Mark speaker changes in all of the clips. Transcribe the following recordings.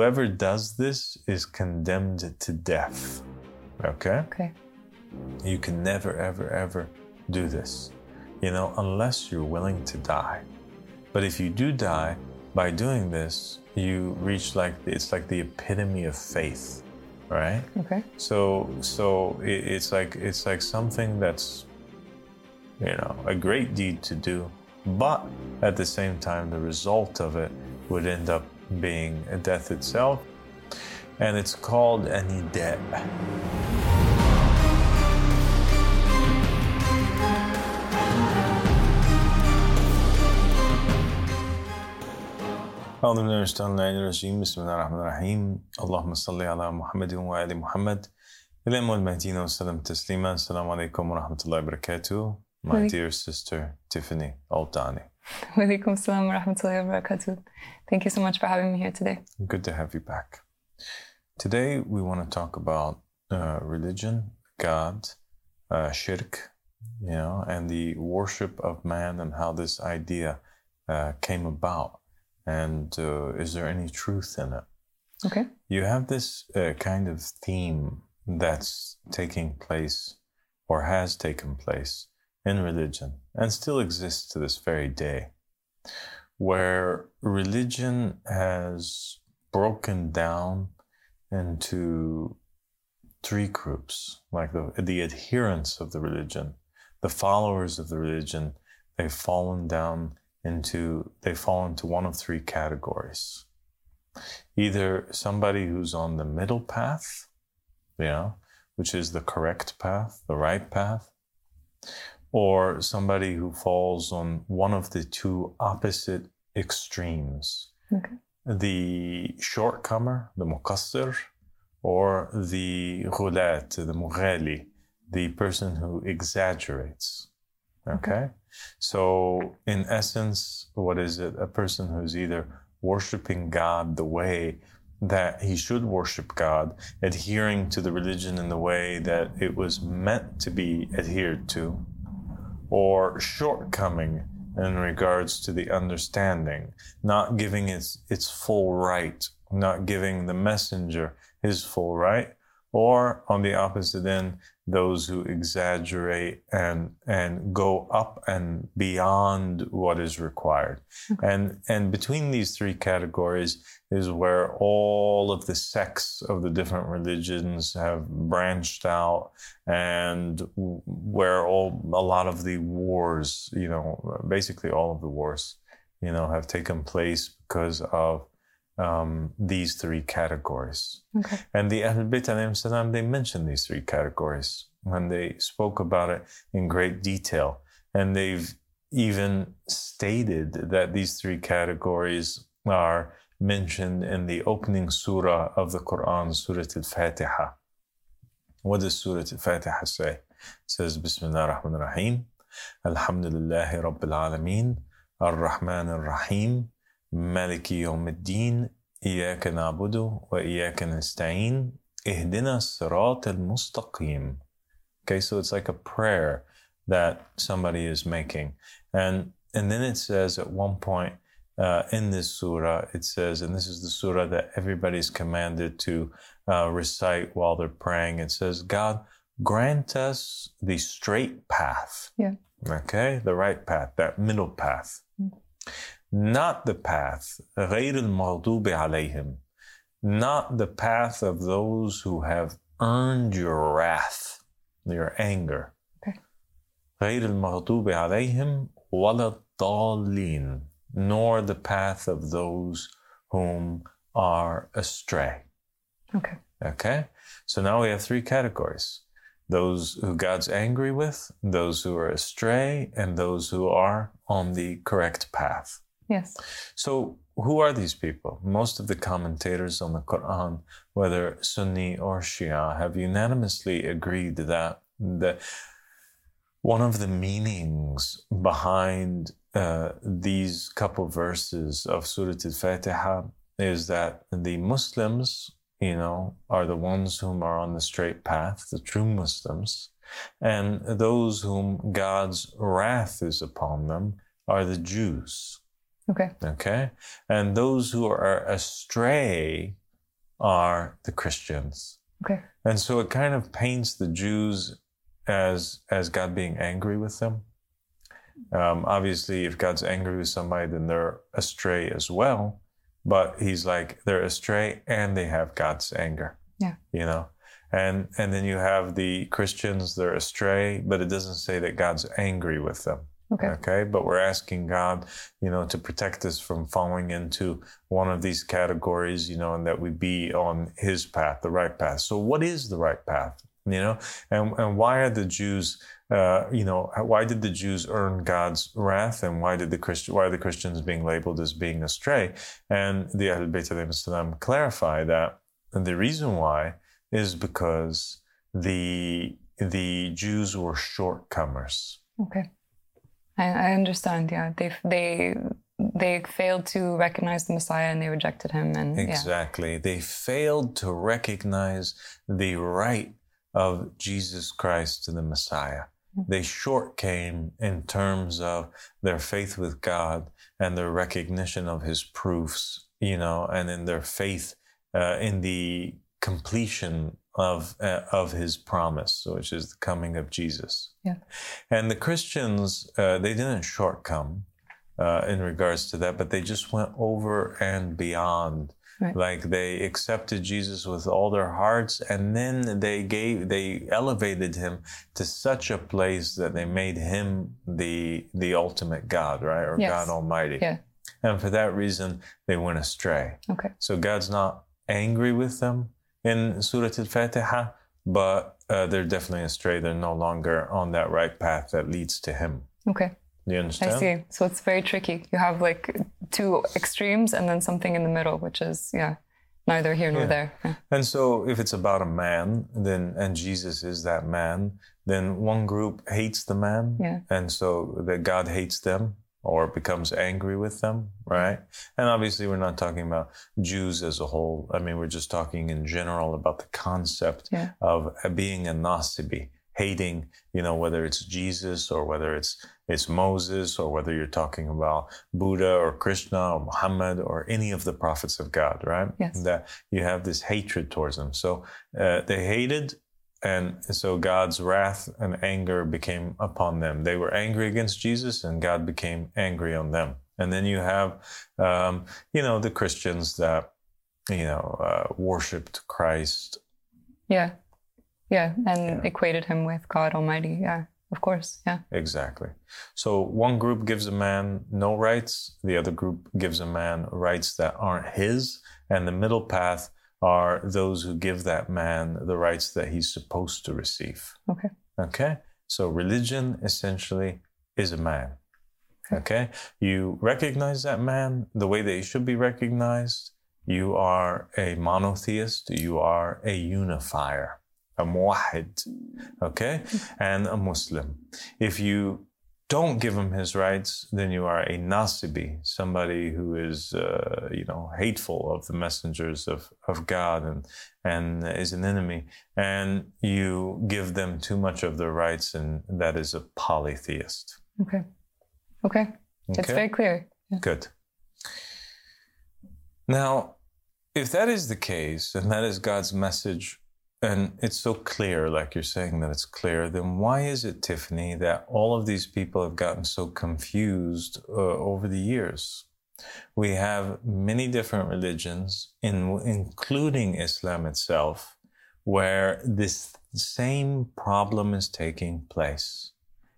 Speaker 1: whoever does this is condemned to death. Okay?
Speaker 2: Okay.
Speaker 1: You can never, ever, ever do this, you know, unless you're willing to die. But if you do die by doing this, you reach like it's like the epitome of faith, right?
Speaker 2: Okay.
Speaker 1: So, so it, it's like it's like something that's, you know, a great deed to do, but at the same time, the result of it would end up being a death itself, and it's called an idat. أعوذ بالله من الشيطان الرجيم بسم الله الرحمن الرحيم اللهم صل على محمد وآل محمد الإمام المهديين وسلم تسليما السلام عليكم ورحمة الله وبركاته My
Speaker 2: Wa-
Speaker 1: dear sister Tiffany Altani
Speaker 2: Walaikum salam wa rahmatullahi wa barakatuh. Thank you so much for having me here today.
Speaker 1: Good to have you back. Today we want to talk about uh, religion, God, uh, shirk, you know, and the worship of man and how this idea uh, came about. And uh, is there any truth in it?
Speaker 2: Okay.
Speaker 1: You have this uh, kind of theme that's taking place or has taken place in religion and still exists to this very day, where religion has broken down into three groups like the, the adherents of the religion, the followers of the religion, they've fallen down into, they fall into one of three categories. Either somebody who's on the middle path, know, which is the correct path, the right path, or somebody who falls on one of the two opposite extremes.
Speaker 2: Okay.
Speaker 1: The shortcomer, the muqassir, or the ghulat, the mughali, the person who exaggerates. Okay? So, in essence, what is it? A person who's either worshiping God the way that he should worship God, adhering to the religion in the way that it was meant to be adhered to, or shortcoming in regards to the understanding, not giving its, its full right, not giving the messenger his full right, or on the opposite end, those who exaggerate and and go up and beyond what is required. And and between these three categories is where all of the sects of the different religions have branched out and where all a lot of the wars, you know, basically all of the wars, you know, have taken place because of um, these three categories.
Speaker 2: Okay.
Speaker 1: And the Ahlul Bayt salam, they mentioned these three categories and they spoke about it in great detail. And they've even stated that these three categories are mentioned in the opening surah of the Quran, Surah Al-Fatiha. What does Surah Al-Fatiha say? It says, Bismillah ar-Rahman ar-Rahim, Alhamdulillahi Rabbil Alameen, Ar-Rahman ar-Rahim, مالك يوم الدين إياك نعبد وإياك نستعين اهدنا الصراط المستقيم Okay, so it's like a prayer that somebody is making. And and then it says at one point uh, in this surah, it says, and this is the surah that everybody's commanded to uh, recite while they're praying. It says, God, grant us the straight path.
Speaker 2: Yeah.
Speaker 1: Okay, the right path, that middle path. Not the path, غير المغضوب عليهم, not the path of those who have earned your wrath, your anger.
Speaker 2: Okay.
Speaker 1: غير المغضوب عليهم ولا الضالين, nor the path of those whom are astray.
Speaker 2: Okay.
Speaker 1: Okay? So now we have three categories those who God's angry with, those who are astray, and those who are on the correct path.
Speaker 2: Yes.
Speaker 1: So, who are these people? Most of the commentators on the Quran, whether Sunni or Shia, have unanimously agreed that the, one of the meanings behind uh, these couple verses of Surah Al Fatiha is that the Muslims, you know, are the ones whom are on the straight path, the true Muslims, and those whom God's wrath is upon them are the Jews.
Speaker 2: Okay.
Speaker 1: Okay. And those who are astray are the Christians.
Speaker 2: Okay.
Speaker 1: And so it kind of paints the Jews as as God being angry with them. Um, obviously, if God's angry with somebody, then they're astray as well. But He's like they're astray and they have God's anger.
Speaker 2: Yeah.
Speaker 1: You know, and and then you have the Christians, they're astray, but it doesn't say that God's angry with them.
Speaker 2: Okay.
Speaker 1: Okay. But we're asking God, you know, to protect us from falling into one of these categories, you know, and that we be on his path, the right path. So what is the right path? You know, and, and why are the Jews, uh, you know, why did the Jews earn God's wrath and why did the Christian, why are the Christians being labeled as being astray? And the Ahlul Bayt Salam clarify that the reason why is because the, the Jews were shortcomers.
Speaker 2: Okay. I, I understand. Yeah, they they they failed to recognize the Messiah and they rejected him. And yeah.
Speaker 1: Exactly. They failed to recognize the right of Jesus Christ to the Messiah. They short came in terms of their faith with God and their recognition of his proofs, you know, and in their faith uh, in the completion of uh, of his promise, which is the coming of Jesus.
Speaker 2: Yeah.
Speaker 1: And the Christians, uh, they didn't shortcome uh, in regards to that, but they just went over and beyond.
Speaker 2: Right.
Speaker 1: Like they accepted Jesus with all their hearts, and then they gave, they elevated him to such a place that they made him the the ultimate God, right, or
Speaker 2: Yes.
Speaker 1: God Almighty.
Speaker 2: Yeah.
Speaker 1: And for that reason, they went astray.
Speaker 2: Okay.
Speaker 1: So God's not angry with them in Surah Al-Fatiha, but uh, they're definitely astray. They're no longer on that right path that leads to Him.
Speaker 2: Okay.
Speaker 1: Do you understand?
Speaker 2: I see. So it's very tricky. You have like two extremes and then something in the middle, which is yeah, neither here nor
Speaker 1: Yeah.
Speaker 2: there. Yeah.
Speaker 1: And so, if it's about a man, then and Jesus is that man, then one group hates the man,
Speaker 2: Yeah.
Speaker 1: and so that God hates them or becomes angry with them, right? And obviously, we're not talking about Jews as a whole. I mean, we're just talking in general about the concept
Speaker 2: Yeah.
Speaker 1: of being a nasibi, hating, you know, whether it's Jesus or whether it's it's Moses or whether you're talking about Buddha or Krishna or Muhammad or any of the prophets of God, right?
Speaker 2: Yes.
Speaker 1: That you have this hatred towards them. So uh, they hated, and so God's wrath and anger became upon them. They were angry against Jesus, and God became angry on them. And then you have, um, you know, the Christians that, you know, uh, worshipped Christ
Speaker 2: Yeah. Yeah. And
Speaker 1: Yeah.
Speaker 2: equated him with God Almighty. Yeah. Of course. Yeah.
Speaker 1: Exactly. So one group gives a man no rights, the other group gives a man rights that aren't his, and the middle path are those who give that man the rights that he's supposed to receive.
Speaker 2: Okay.
Speaker 1: Okay? So religion essentially is a man. Okay? You recognize that man the way that he should be recognized. You are a monotheist, you are a unifier, a muwahid. Okay? Mm-hmm. And a Muslim. If you don't give him his rights, then you are a nasibi, somebody who is, uh, you know, hateful of the messengers of, of God and, and is an enemy. And you give them too much of their rights, and that is a polytheist.
Speaker 2: Okay. Okay.
Speaker 1: Okay?
Speaker 2: very clear. Yeah.
Speaker 1: Good. Now, if that is the case, and that is God's message, and it's so clear, like you're saying that it's clear, then why is it, Tiffany, that all of these people have gotten so confused uh, over the years? We have many different religions, in, including Islam itself, where this same problem is taking place.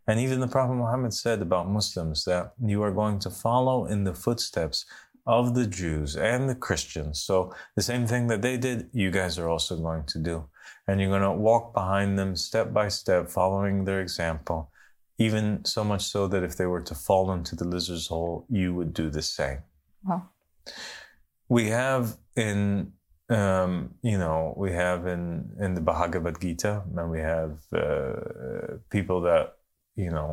Speaker 1: And even the Prophet Muhammad said about Muslims that you are going to follow in the footsteps of the Jews and the Christians. So the same thing that they did, you guys are also going to do. And you're going to walk behind them step by step, following their example. Even so much so that if they were to fall into the lizard's hole, you would do the same
Speaker 2: Wow.
Speaker 1: we have in um, you know we have in in the Bhagavad Gita and we have uh, people that you know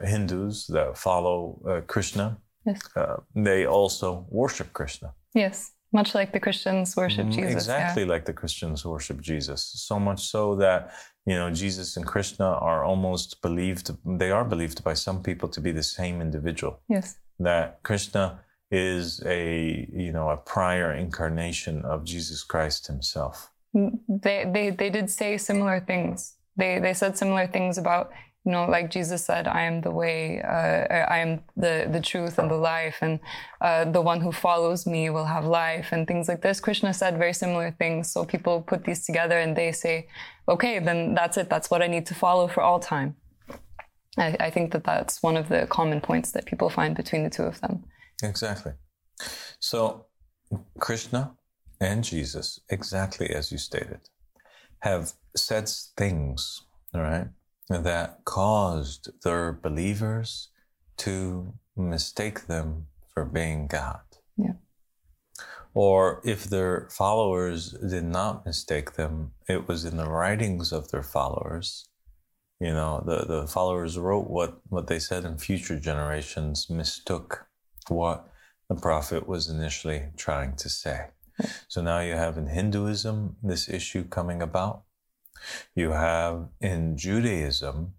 Speaker 1: uh, Hindus that follow uh, Krishna
Speaker 2: Yes.
Speaker 1: uh, they also worship Krishna
Speaker 2: Yes. Much like the Christians worship
Speaker 1: Mm,
Speaker 2: Jesus.
Speaker 1: exactly like the Christians worship Jesus so much so that you know Jesus and Krishna are almost believed they are believed by some people to be the same individual
Speaker 2: Yes.
Speaker 1: that Krishna is a you know a prior incarnation of Jesus Christ himself.
Speaker 2: They they they did say similar things. They they said similar things about you know like Jesus said, "I am the way, uh, I am the the truth and the life, and uh, the one who follows me will have life," and things like this. Krishna said very similar things. So people put these together and they say, "Okay, then that's it. That's what I need to follow for all time." I, I think that that's one of the common points that people find between the two of them.
Speaker 1: Exactly. So, Krishna and Jesus, exactly as you stated, have said things, right, that caused their believers to mistake them for being God.
Speaker 2: Yeah.
Speaker 1: Or if their followers did not mistake them, it was in the writings of their followers. You know, the, the followers wrote what, what they said, and future generations mistook what the prophet was initially trying to say. So now you have in Hinduism this issue coming about. You have in Judaism,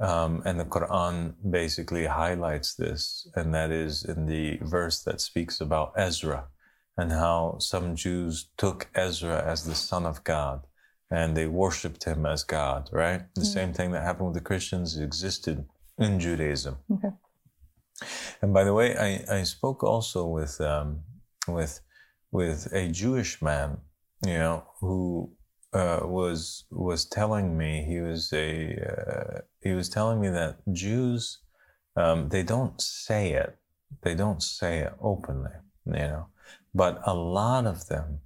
Speaker 1: um, and the Quran basically highlights this, and that is in the verse that speaks about Ezra and how some Jews took Ezra as the son of God and they worshiped him as God, right? The mm-hmm. same thing that happened with the Christians existed in Judaism.
Speaker 2: Okay.
Speaker 1: And by the way, I, I spoke also with um, with with a Jewish man, you know, who uh, was was telling me he was a uh, he was telling me that Jews um, they don't say it. They don't say it openly, you know, but a lot of them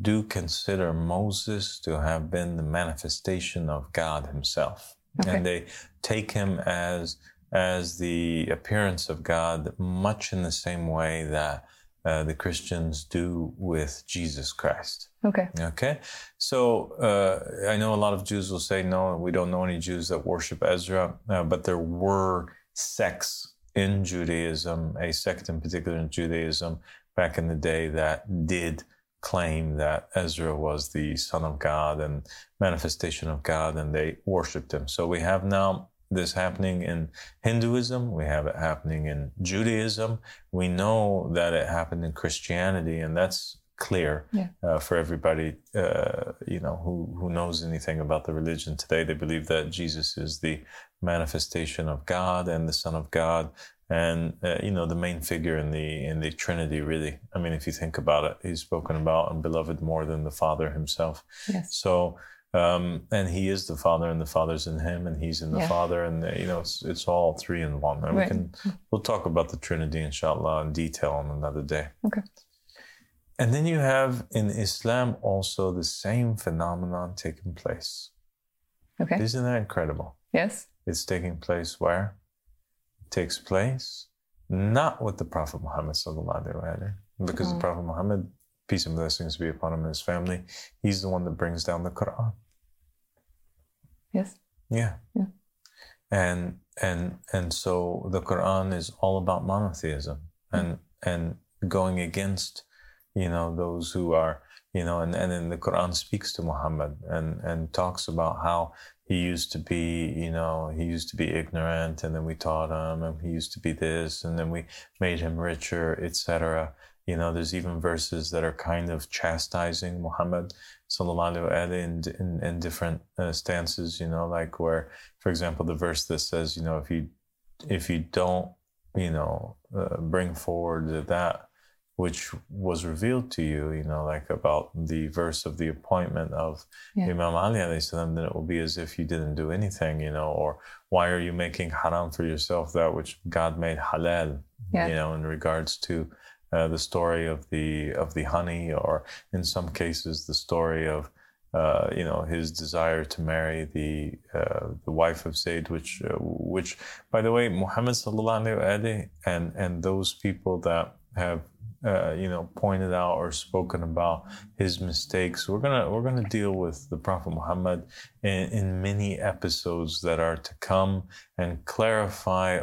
Speaker 1: do consider Moses to have been the manifestation of God Himself, okay. and they take him as as the appearance of God, much in the same way that uh, the Christians do with Jesus Christ.
Speaker 2: Okay.
Speaker 1: Okay. So uh, I know a lot of Jews will say, no, we don't know any Jews that worship Ezra, uh, but there were sects in Judaism, a sect in particular in Judaism back in the day that did claim that Ezra was the son of God and manifestation of God, and they worshipped him. So we have now this happening in Hinduism, we have it happening in Judaism. We know that it happened in Christianity, and that's clear
Speaker 2: yeah.
Speaker 1: uh, for everybody, uh, you know, who, who knows anything about the religion today. They believe that Jesus is the manifestation of God and the Son of God, and uh, you know, the main figure in the in the Trinity. Really, I mean, if you think about it, he's spoken about and beloved more than the Father himself.
Speaker 2: Yes.
Speaker 1: So um, and he is the father and the father's in him and he's in the
Speaker 2: Yeah.
Speaker 1: father and you know it's, it's all three in one and
Speaker 2: Right.
Speaker 1: we can we'll talk about the trinity inshallah in detail on another day
Speaker 2: Okay.
Speaker 1: and then you have in islam also the same phenomenon taking place
Speaker 2: Okay.
Speaker 1: isn't that incredible
Speaker 2: Yes.
Speaker 1: it's taking place where it takes place not with the prophet muhammad sallallahu alaihi wasallam because
Speaker 2: Oh.
Speaker 1: the prophet muhammad peace and blessings be upon him and his family he's the one that brings down the quran
Speaker 2: Yes.
Speaker 1: Yeah.
Speaker 2: Yeah.
Speaker 1: And and and so the Quran is all about monotheism and and going against, you know, those who are, you know, and, and then the Quran speaks to Muhammad and, and talks about how he used to be, you know, he used to be ignorant and then we taught him and he used to be this and then we made him richer, etc. You know, there's even verses that are kind of chastising Muhammad sallallahu alaihi in, in, in different uh, stances, you know, like where, for example, the verse that says, you know, if you, if you don't, you know, uh, bring forward that which was revealed to you, you know, like about the verse of the appointment of
Speaker 2: Yeah.
Speaker 1: Imam Ali alayhi salam, then it will be as if you didn't do anything, you know, or why are you making haram for yourself that which God made halal,
Speaker 2: Yeah.
Speaker 1: you know, in regards to uh, the story of the of the honey, or in some cases the story of uh, you know his desire to marry the uh, the wife of Zayd, which uh, which by the way Muhammad sallallahu alaihi and and those people that have uh, you know pointed out or spoken about his mistakes, we're gonna we're gonna deal with the Prophet Muhammad in, in many episodes that are to come and clarify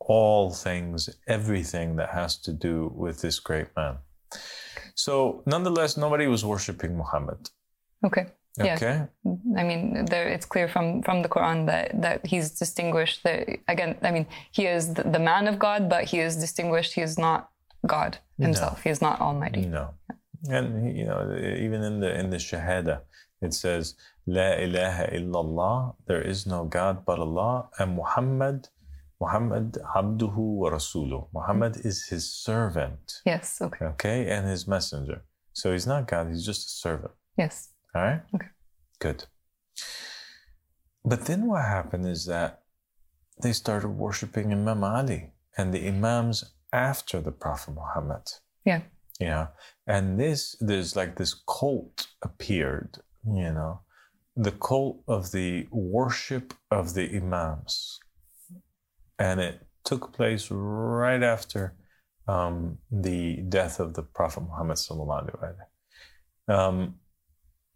Speaker 1: all things, everything that has to do with this great man. So, nonetheless, nobody was worshiping Muhammad.
Speaker 2: Okay. Yeah.
Speaker 1: Okay. Mm-hmm.
Speaker 2: I mean, there, it's clear from from the Quran that that he's distinguished. That again, I mean, he is the, the man of God, but he is distinguished. He is not God Himself. He is not Almighty.
Speaker 1: No. And you know, even in the in the Shahada, it says, La ilaha illallah, there is no God but Allah, and Muhammad, Muhammad abduhu wa rasuluh. Muhammad is his servant.
Speaker 2: Yes, okay.
Speaker 1: Okay, and his messenger. So he's not God, he's just a servant.
Speaker 2: Yes.
Speaker 1: All right?
Speaker 2: Okay.
Speaker 1: Good. But then what happened is that they started worshiping Imam Ali and the Imams after the Prophet Muhammad.
Speaker 2: Yeah.
Speaker 1: Yeah. And this, there's like this cult appeared, you know, the cult of the worship of the Imams. And it took place right after um, the death of the Prophet Muhammad. Um,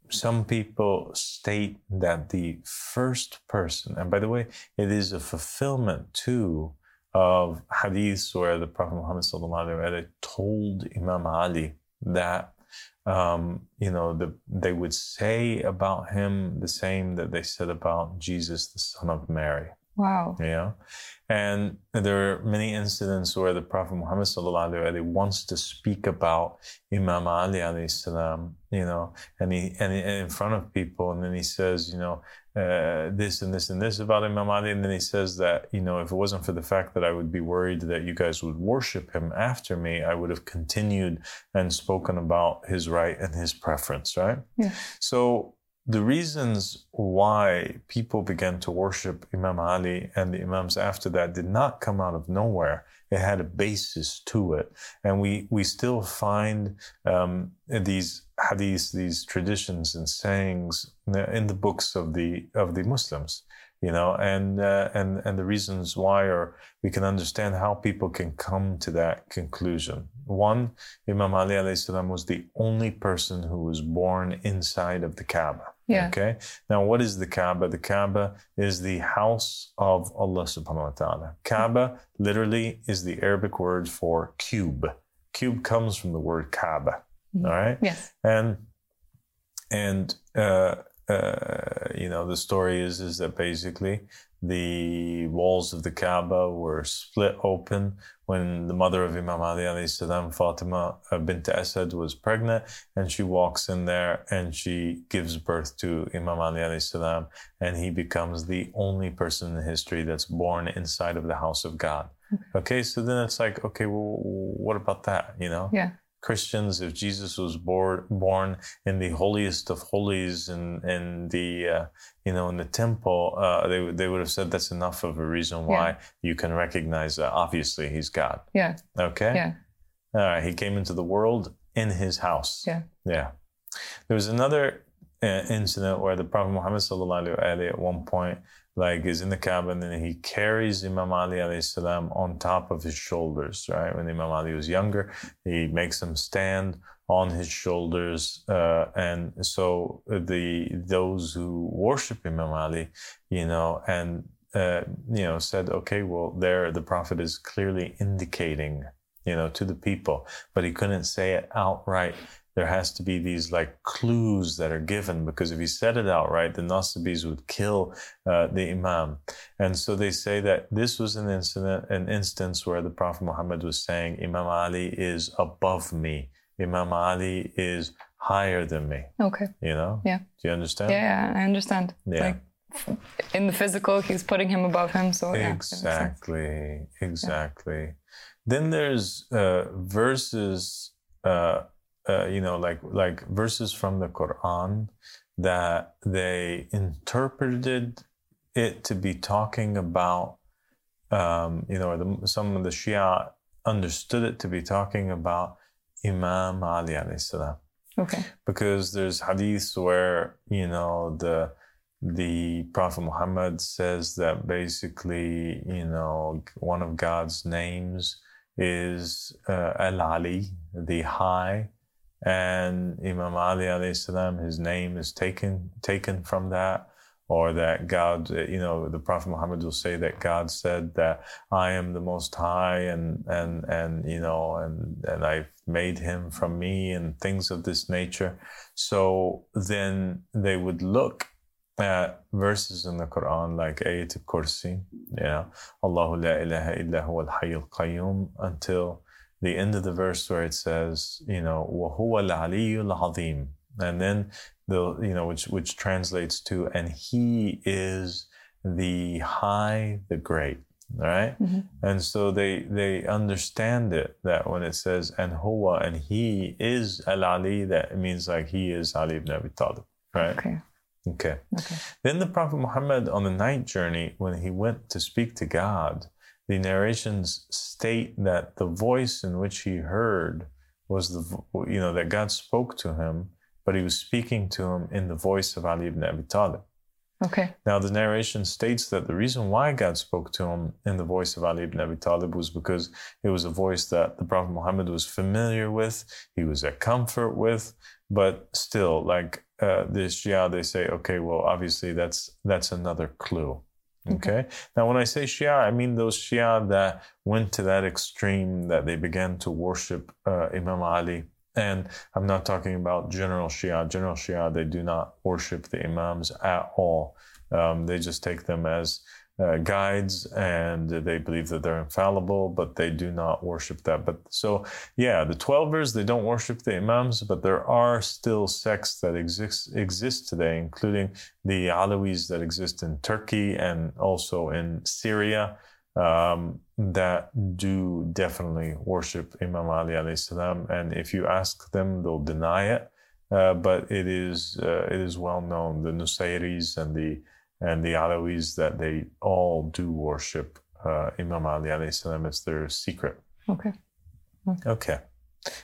Speaker 1: some people state that the first person, and by the way, it is a fulfillment too of hadiths where the Prophet Muhammad told Imam Ali that um, you know the, they would say about him the same that they said about Jesus, the son of Mary.
Speaker 2: Wow.
Speaker 1: Yeah. And there are many incidents where the Prophet Muhammad wants to speak about Imam Ali salam, you know, and he and, in front of people, and then he says, you know, uh, this and this and this about Imam Ali, and then he says that, you know, if it wasn't for the fact that I would be worried that you guys would worship him after me, I would have continued and spoken about his right and his preference, right?
Speaker 2: Yeah.
Speaker 1: So the reasons why people began to worship Imam Ali and the Imams after that did not come out of nowhere. It had a basis to it. And we, we still find um, these hadiths, these traditions and sayings in the books of the, of the Muslims you know, and uh, and and the reasons why, or we can understand how people can come to that conclusion. One, Imam Ali was the only person who was born inside of the Kaaba.
Speaker 2: Yeah.
Speaker 1: Okay. Now, what is the Kaaba? The Kaaba is the house of Allah subhanahu wa ta'ala. Kaaba literally is the Arabic word for cube. Cube comes from the word Kaaba.
Speaker 2: Mm-hmm.
Speaker 1: All right.
Speaker 2: Yes.
Speaker 1: And and uh, uh, you know, the story is is that basically the walls of the Kaaba were split open when the mother of Imam Ali alayhi salam, Fatima uh, bint Asad, was pregnant, and she walks in there and she gives birth to Imam Ali alayhi salam, and he becomes the only person in history that's born inside of the house of God. Okay, so then it's like, okay, well, what about that? You know?
Speaker 2: Yeah.
Speaker 1: Christians, if Jesus was born born in the holiest of holies in in the uh, you know in the temple, uh, they they would have said that's enough of a reason why
Speaker 2: Yeah.
Speaker 1: you can recognize that obviously he's God.
Speaker 2: Yeah.
Speaker 1: Okay.
Speaker 2: Yeah.
Speaker 1: All right. He came into the world in his house.
Speaker 2: Yeah.
Speaker 1: Yeah. There was another uh, incident where the Prophet Muhammad sallallahu alaihi at one point like is in the Kaaba and he carries Imam Ali alayhi salam on top of his shoulders, right? When Imam Ali was younger, he makes him stand on his shoulders. Uh, and so the, those who worship Imam Ali, you know, and, uh, you know, said, okay, well, there the Prophet is clearly indicating, you know, to the people, but he couldn't say it outright there has to be these like clues that are given because if he said it outright, the Nasibis would kill uh, the Imam. And so they say that this was an incident, an instance where the Prophet Muhammad was saying, Imam Ali is above me. Imam Ali is higher than me.
Speaker 2: Okay.
Speaker 1: You know?
Speaker 2: Yeah.
Speaker 1: Do you understand?
Speaker 2: Yeah, yeah, I understand.
Speaker 1: Yeah.
Speaker 2: Like in the physical, he's putting him above him. So yeah.
Speaker 1: Exactly. Exactly. Then there's uh, verses, uh, uh, you know, like like verses from the Quran that they interpreted it to be talking about, um, you know, the, some of the Shia understood it to be talking about Imam Ali alayhi salam
Speaker 2: Okay.
Speaker 1: because there's hadiths where you know the the prophet muhammad says that basically you know one of god's names is uh, al ali the high and imam ali alayhi his name is taken taken from that or that God, you know, the Prophet Muhammad will say that God said that I am the Most High, and and and you know, and and I've made him from me, and things of this nature. So then they would look at verses in the Quran like Ayat al-Kursi, know, Allahu la ilaha illa huwa al-hayy al-qayyum, until the end of the verse where it says, you know, وَهُوَ الْعَلِيُّ الْعَظِيمُ. And then the, you know, which, which translates to, and he is the high, the great. Right.
Speaker 2: Mm-hmm.
Speaker 1: And so they, they understand it that when it says, and huwa, and he is al Ali, that means like he is Ali ibn Abi Talib. Right.
Speaker 2: Okay.
Speaker 1: Okay.
Speaker 2: Okay.
Speaker 1: Then the Prophet Muhammad on the night journey, when he went to speak to God, the narrations state that the voice in which he heard was the, you know, that God spoke to him, but he was speaking to him in the voice of Ali ibn Abi Talib.
Speaker 2: Okay.
Speaker 1: Now, the narration states that the reason why God spoke to him in the voice of Ali ibn Abi Talib was because it was a voice that the Prophet Muhammad was familiar with, he was at comfort with, but still, like uh, the Shia, they say, okay, well, obviously that's that's another clue. Okay. Now, when I say Shia, I mean those Shia that went to that extreme that they began to worship uh, Imam Ali. And I'm not talking about general Shia. General Shia, they do not worship the Imams at all. Um, they just take them as uh, guides and they believe that they're infallible, but they do not worship that. But so, yeah, the Twelvers, they don't worship the Imams, but there are still sects that exist, exist today, including the Alawis that exist in Turkey and also in Syria um, that do definitely worship Imam Ali alayhi salam. And if you ask them, they'll deny it. Uh, but it is uh, it is well known the Nusayris and the and the Alawis that they all do worship uh, Imam Ali alayhi salam. It's their secret.
Speaker 2: Okay.
Speaker 1: Okay.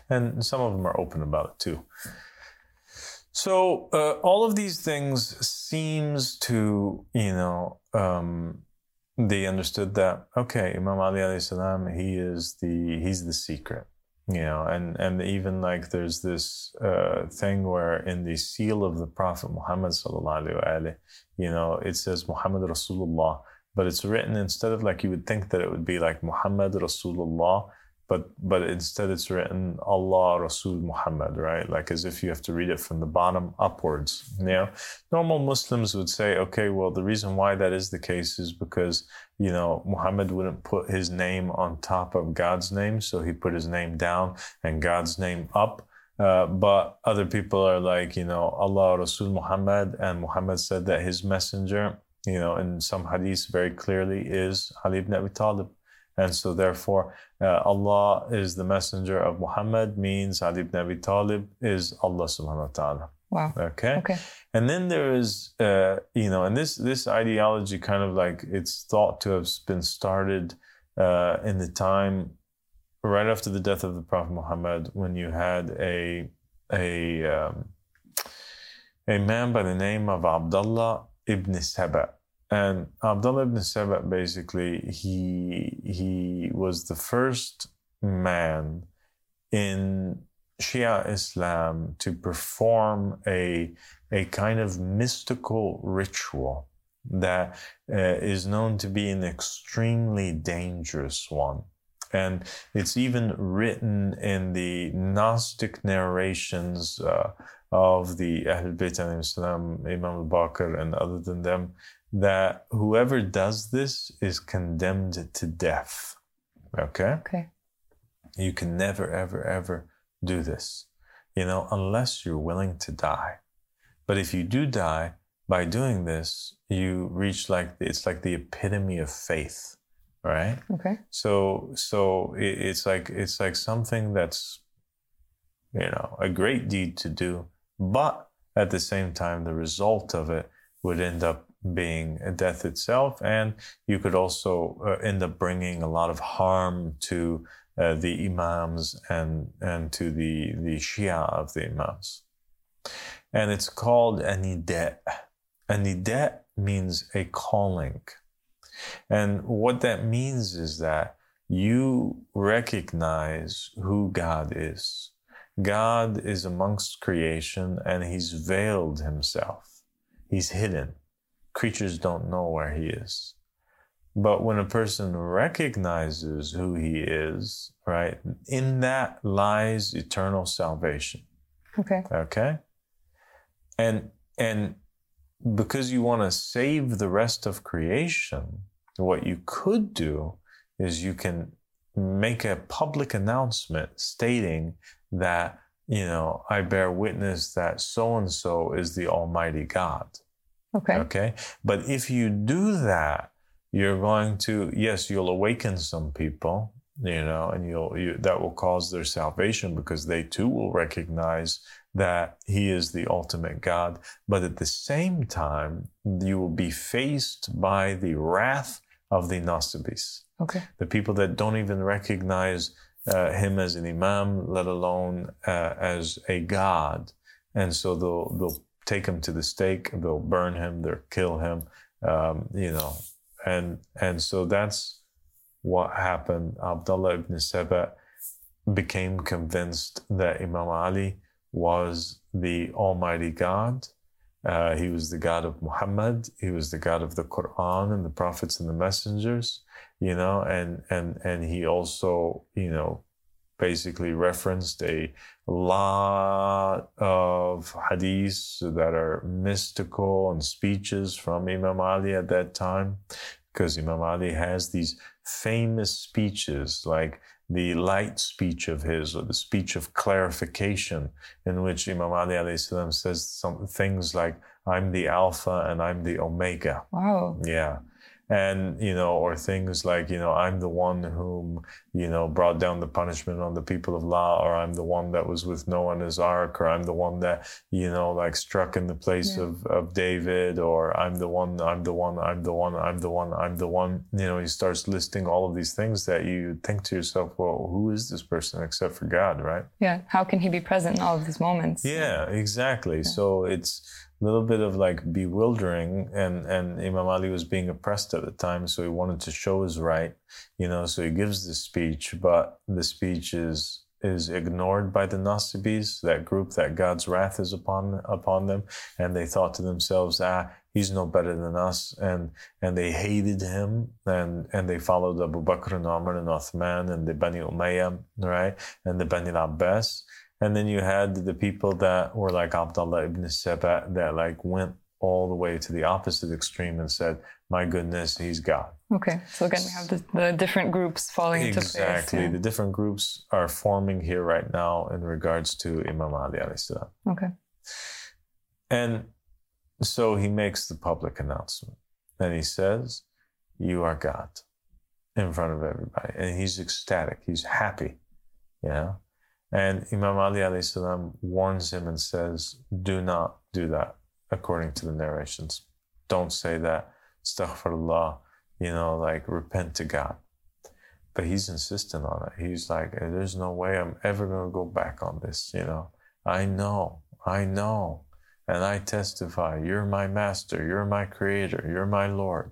Speaker 1: And some of them are open about it too. So uh, all of these things seems to, you know, um, they understood that okay, Imam Ali alayhi salam, he is the he's the secret, you know, and and even like there's this uh, thing where in the seal of the Prophet Muhammad sallallahu alaihi, you know, it says Muhammad Rasulullah, but it's written instead of like you would think that it would be like Muhammad Rasulullah, but but instead it's written Allah Rasul Muhammad, right? Like as if you have to read it from the bottom upwards. You know, normal Muslims would say, okay, well the reason why that is the case is because you know Muhammad wouldn't put his name on top of God's name, so he put his name down and God's name up. Uh, but other people are like, you know, Allah Rasul Muhammad, and Muhammad said that his messenger, you know, in some hadiths very clearly is Ali ibn Abi Talib. And so, therefore, uh, Allah is the messenger of Muhammad means Ali ibn Abi Talib is Allah subhanahu wa ta'ala.
Speaker 2: Wow.
Speaker 1: Okay.
Speaker 2: Okay.
Speaker 1: And then there is, uh, you know, and this this ideology kind of like it's thought to have been started uh, in the time right after the death of the Prophet Muhammad, when you had a a um, a man by the name of Abdullah ibn Saba. And Abdullah ibn Saba basically he he was the first man in Shia Islam to perform a a kind of mystical ritual that uh, is known to be an extremely dangerous one. And it's even written in the Gnostic narrations uh, of the Ahlul Bayt Islam, Imam al-Baqir and other than them, that whoever does this is condemned to death. Okay?
Speaker 2: Okay.
Speaker 1: You can never, ever, ever do this, you know, unless you're willing to die. But if you do die by doing this, you reach like, it's like the epitome of faith, right?
Speaker 2: Okay.
Speaker 1: So, so it, it's like, it's like something that's, you know, a great deed to do, but at the same time, the result of it would end up being death itself. And you could also uh, end up bringing a lot of harm to uh, the imams and, and to the, the Shia of the imams. And it's called a nidat. A nidat means a calling. And what that means is that you recognize who God is. God is amongst creation and he's veiled himself. He's hidden. Creatures don't know where he is. But when a person recognizes who he is, right, in that lies eternal salvation.
Speaker 2: Okay.
Speaker 1: Okay? And and because you want to save the rest of creation, what you could do is you can make a public announcement stating that, you know, I bear witness that so and so is the Almighty God.
Speaker 2: Okay.
Speaker 1: Okay. But if you do that, you're going to, yes, you'll awaken some people, you know, and you'll, you, that will cause their salvation because they too will recognize that he is the ultimate God. But at the same time, you will be faced by the wrath of the Nasibis,
Speaker 2: Okay.
Speaker 1: the people that don't even recognize uh, him as an imam, let alone uh, as a God. And so they'll, they'll take him to the stake, they'll burn him, they'll kill him, um, you know. And, and so that's what happened. Abdullah ibn Saba became convinced that Imam Ali was the Almighty God. Uh, he was the God of Muhammad. He was the God of the Quran and the prophets and the messengers, you know, and, and, and he also, you know, basically referenced a lot of hadiths that are mystical and speeches from Imam Ali at that time, because Imam Ali has these famous speeches like the light speech of his or the speech of clarification in which Imam Ali alayhi says some things like, I'm the Alpha and I'm the Omega.
Speaker 2: Wow.
Speaker 1: Yeah. And, you know, or things like, you know, I'm the one whom, you know, brought down the punishment on the people of La, or I'm the one that was with Noah and his ark, or I'm the one that, you know, like struck in the place
Speaker 2: Yeah.
Speaker 1: of, of David, or I'm the one, I'm the one, I'm the one, I'm the one, I'm the one. You know, he starts listing all of these things that you think to yourself, well, who is this person except for God, right?
Speaker 2: Yeah. How can he be present in all of these moments?
Speaker 1: Yeah, exactly. So it's little bit of like bewildering, and and Imam Ali was being oppressed at the time, so he wanted to show his right, you know. So he gives this speech, but the speech is is ignored by the Nasibis, that group that God's wrath is upon upon them, and they thought to themselves, ah, he's no better than us, and and they hated him, and and they followed Abu Bakr and Umar and Uthman and the Bani Umayyah, right, and the Bani Abbas. And then you had the people that were like Abdullah ibn Saba that like went all the way to the opposite extreme and said, my goodness, he's God.
Speaker 2: Okay. So again, we have the, the different groups falling into place.
Speaker 1: Exactly.
Speaker 2: yeah.
Speaker 1: The different groups are forming here right now in regards to Imam Ali salam.
Speaker 2: Okay.
Speaker 1: And so he makes the public announcement and he says, You are God in front of everybody. And he's ecstatic. He's happy. You know? And Imam Ali salam warns him and says, Do not do that according to the narrations. Don't say that. Astaghfirullah, you know, like repent to God. But he's insistent on it. He's like, There's no way I'm ever going to go back on this, you know. I know, I know. And I testify, you're my master, you're my creator, you're my Lord.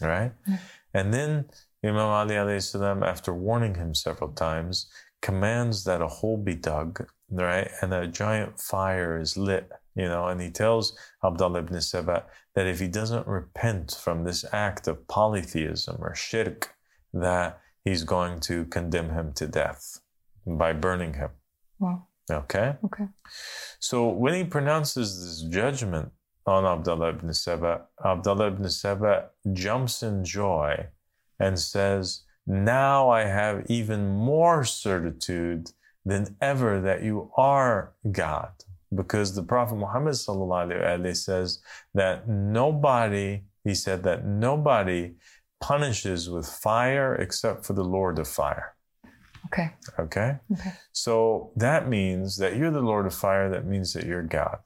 Speaker 1: Right?
Speaker 2: Hmm.
Speaker 1: And then Imam Ali alayhi salam, after warning him several times, commands that a hole be dug, right? And a giant fire is lit, you know, and he tells Abdullah ibn Saba that if he doesn't repent from this act of polytheism or shirk, that he's going to condemn him to death by burning him.
Speaker 2: Wow.
Speaker 1: Okay?
Speaker 2: Okay.
Speaker 1: So when he pronounces this judgment on Abdullah ibn Saba, Abdullah ibn Saba jumps in joy and says, Now I have even more certitude than ever that you are God. Because the Prophet Muhammad sallallahu alaihi wasallam says that nobody, he said that nobody punishes with fire except for the Lord of fire.
Speaker 2: Okay.
Speaker 1: Okay?
Speaker 2: Okay.
Speaker 1: So that means that you're the Lord of fire. That means that you're God.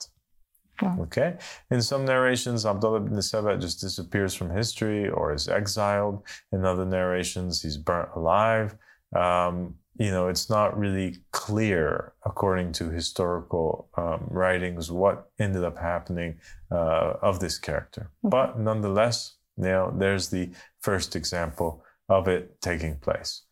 Speaker 2: Wow.
Speaker 1: Okay? In some narrations, Abdullah ibn Saba just disappears from history or is exiled. In other narrations, he's burnt alive. Um, you know, it's not really clear, according to historical um, writings, what ended up happening uh, of this character. But nonetheless, you know, there's the first example of it taking place.